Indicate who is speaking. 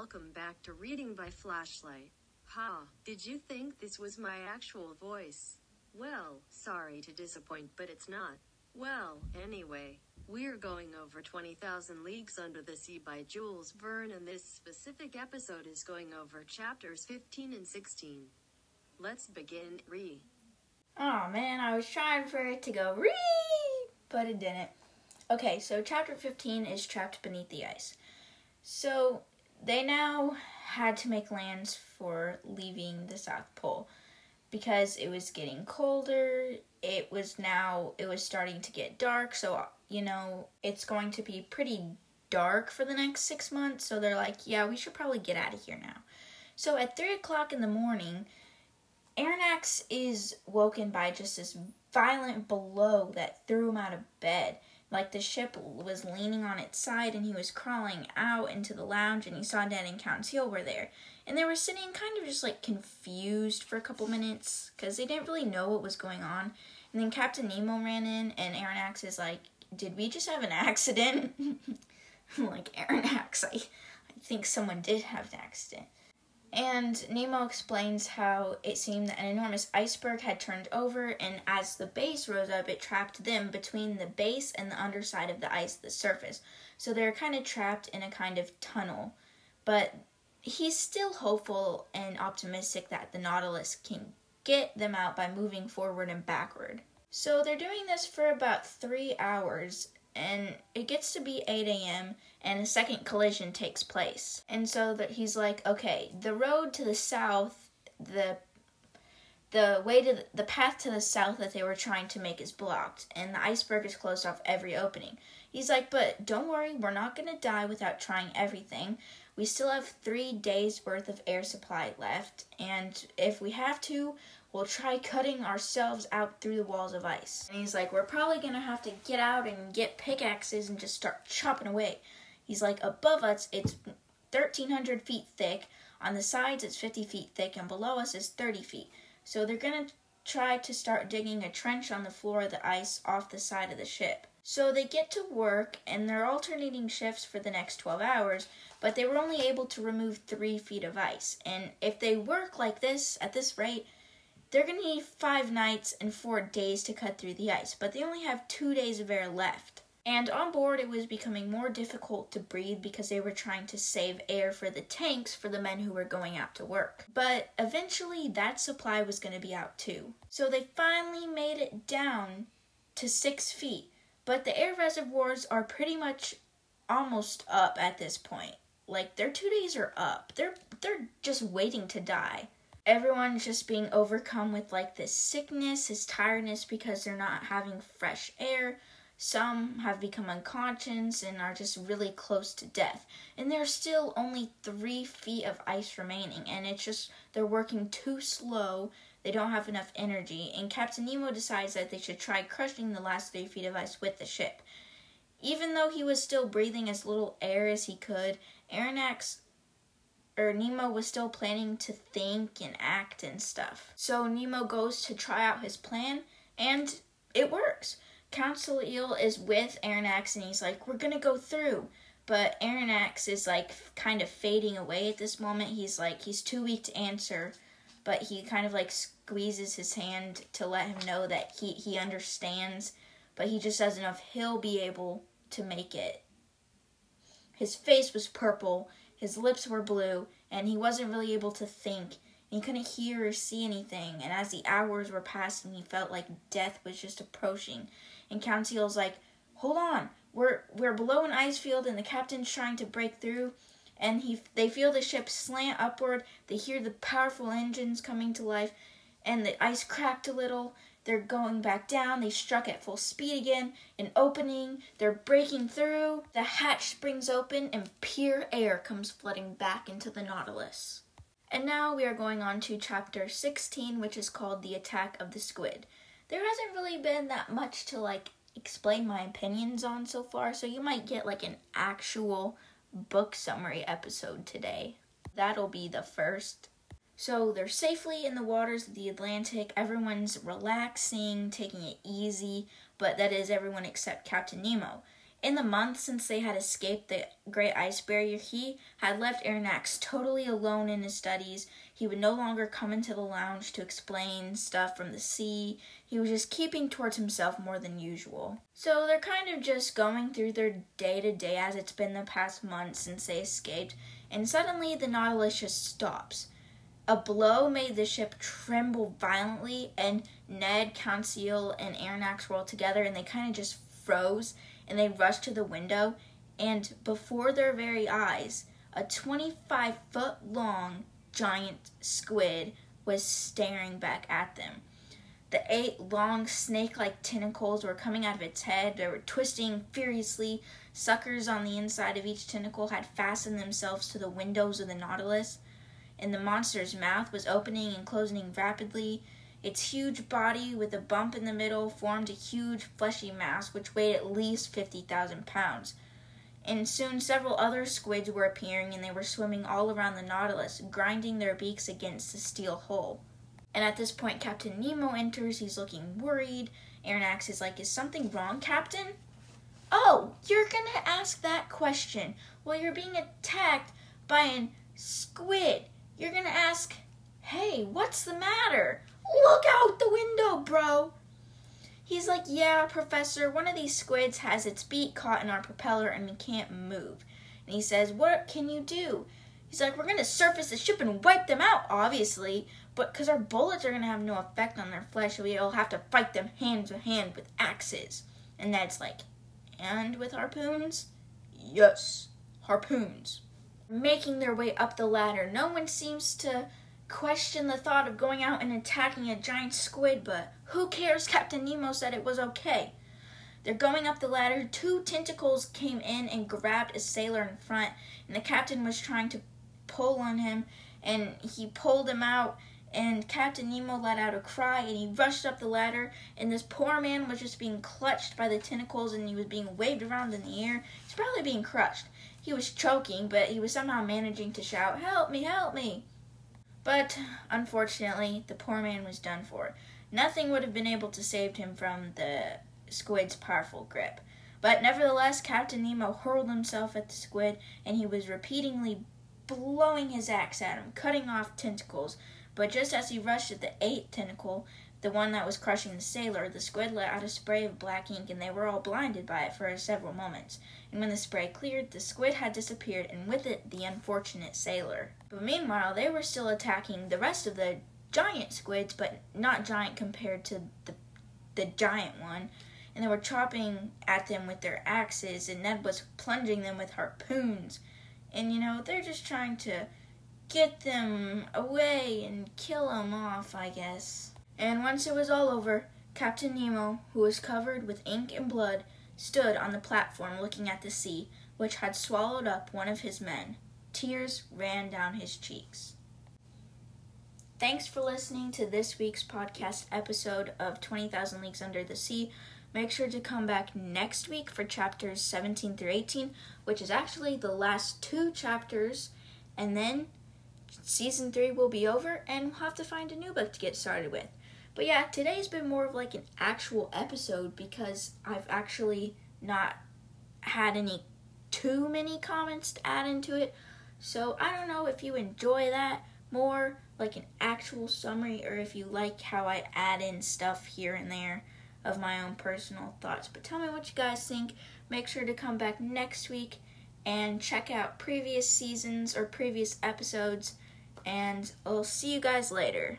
Speaker 1: welcome back to Reading by Flashlight. Ha, did you think this was my actual voice? Well, sorry to disappoint, but it's not. Well, anyway, we're going over 20,000 Leagues Under the Sea by Jules Verne, and this specific episode is going over chapters 15 and 16. Let's begin. Re.
Speaker 2: Oh man, I was trying for it to go re, but it didn't. Okay, so chapter 15 is Trapped Beneath the Ice. So they now had to make plans for leaving the South Pole because it was getting colder. It was now it was starting to get dark, so you know it's going to be pretty dark for the next six months. So they're like, yeah, we should probably get out of here now. So at three o'clock in the morning, Aronnax is woken by just this violent blow that threw him out of bed. Like the ship was leaning on its side and he was crawling out into the lounge and he saw Ned and Conseil were there. And they were sitting kind of just like confused for a couple minutes because they didn't really know what was going on. And then Captain Nemo ran in and Aronnax is like, Did we just have an accident? like, Aronnax, I, I think someone did have an accident. And Nemo explains how it seemed that an enormous iceberg had turned over, and as the base rose up, it trapped them between the base and the underside of the ice, the surface. So they're kind of trapped in a kind of tunnel. But he's still hopeful and optimistic that the Nautilus can get them out by moving forward and backward. So they're doing this for about three hours, and it gets to be 8 a.m and a second collision takes place. And so that he's like, okay, the road to the south, the the way to the, the path to the south that they were trying to make is blocked, and the iceberg is closed off every opening. He's like, but don't worry, we're not gonna die without trying everything. We still have three days worth of air supply left, and if we have to, we'll try cutting ourselves out through the walls of ice. And he's like, we're probably gonna have to get out and get pickaxes and just start chopping away. He's like, above us, it's 1,300 feet thick. On the sides, it's 50 feet thick, and below us is 30 feet. So they're to try to start digging a trench on the floor of the ice off the side of the ship. So they get to work, and they're alternating shifts for the next 12 hours, but they were only able to remove 3 feet of ice. And if they work like this, at this rate, they're going to need 5 nights and 4 days to cut through the ice, but they only have 2 days of air left. And on board, it was becoming more difficult to breathe because they were trying to save air for the tanks for the men who were going out to work. But eventually, that supply was going to be out too. So they finally made it down to six feet. But the air reservoirs are pretty much almost up at this point. Like their two days are up. They're they're just waiting to die. Everyone's just being overcome with like this sickness, this tiredness because they're not having fresh air some have become unconscious and are just really close to death. And there's still only three feet of ice remaining, and it's just they're working too slow. They don't have enough energy, and Captain Nemo decides that they should try crushing the last three feet of ice with the ship. Even though he was still breathing as little air as he could, Aronnax or Nemo was still planning to think and act and stuff. So Nemo goes to try out his plan, and it works. Conseil is with Aronnax and he's like, We're gonna go through. But Aronnax is like kind of fading away at this moment. He's like, he's too weak to answer, but he kind of like squeezes his hand to let him know that he, he understands, but he just doesn't know if he'll be able to make it. His face was purple, his lips were blue, and he wasn't really able to think. He couldn't hear or see anything, and as the hours were passing, he felt like death was just approaching and Conseil's like, "Hold on, we're we're below an ice field, and the captain's trying to break through." And he they feel the ship slant upward. They hear the powerful engines coming to life, and the ice cracked a little. They're going back down. They struck at full speed again. An opening. They're breaking through. The hatch springs open, and pure air comes flooding back into the Nautilus. And now we are going on to chapter 16, which is called The Attack of the Squid there hasn't really been that much to like explain my opinions on so far, so you might get like an actual book summary episode today. That'll be the first. So they're safely in the waters of the Atlantic. Everyone's relaxing, taking it easy, but that is everyone except Captain Nemo. In the month since they had escaped the Great Ice Barrier, he had left Aronnax totally alone in his studies. He would no longer come into the lounge to explain stuff from the sea. He was just keeping towards himself more than usual. So they're kind of just going through their day to day as it's been the past month since they escaped, and suddenly the Nautilus just stops. A blow made the ship tremble violently, and Ned, Conseil, and Aronnax rolled together, and they kind of just froze and they rushed to the window, and before their very eyes, a 25 foot long giant squid was staring back at them. The eight long snake like tentacles were coming out of its head. They were twisting furiously. Suckers on the inside of each tentacle had fastened themselves to the windows of the Nautilus, and the monster's mouth was opening and closing rapidly. Its huge body, with a bump in the middle, formed a huge fleshy mass which weighed at least 50,000 pounds. And soon several other squids were appearing, and they were swimming all around the Nautilus, grinding their beaks against the steel hull. And at this point, Captain Nemo enters. He's looking worried. Aronnax is like, Is something wrong, Captain? Oh, you're gonna ask that question while you're being attacked by a squid. Gonna ask, Hey, what's the matter? Look out the window, bro. He's like, Yeah, Professor, one of these squids has its beak caught in our propeller and we can't move. And he says, What can you do? He's like, We're to surface the ship and wipe them out, obviously, but because our bullets are to have no effect on their flesh, we'll have to fight them hand to hand with axes. And that's like, And with harpoons? Yes, harpoons. Making their way up the ladder, no one seems to question the thought of going out and attacking a giant squid, but who cares? Captain Nemo said it was okay. They're going up the ladder. Two tentacles came in and grabbed a sailor in front, and the captain was trying to pull on him, and he pulled him out. And Captain Nemo let out a cry, and he rushed up the ladder. And this poor man was just being clutched by the tentacles, and he was being waved around in the air. He's probably being crushed. He was choking, but he was somehow managing to shout, "Help me! Help me!" But unfortunately, the poor man was done for. Nothing would have been able to save him from the squid's powerful grip. But nevertheless, Captain Nemo hurled himself at the squid, and he was repeatedly blowing his axe at him, cutting off tentacles. But just as he rushed at the eighth tentacle, the one that was crushing the sailor, the squid let out a spray of black ink, and they were all blinded by it for several moments. And when the spray cleared, the squid had disappeared, and with it the unfortunate sailor. But meanwhile, they were still attacking the rest of the giant squids, but not giant compared to the the giant one. And they were chopping at them with their axes, and Ned was plunging them with harpoons. And you know, they're just trying to get them away and kill them off, I guess. And once it was all over, Captain Nemo, who was covered with ink and blood, stood on the platform looking at the sea, which had swallowed up one of his men. Tears ran down his cheeks. Thanks for listening to this week's podcast episode of 20,000 Leagues Under the Sea. Make sure to come back next week for chapters 17 through 18, which is actually the last two chapters, and then season 3 will be over and we'll have to find a new book to get started with. But yeah, today's been more of like an actual episode because I've actually not had any too many comments to add into it. So I don't know if you enjoy that more like an actual summary or if you like how I add in stuff here and there of my own personal thoughts. But tell me what you guys think. Make sure to come back next week and check out previous seasons or previous episodes. And I'll see you guys later.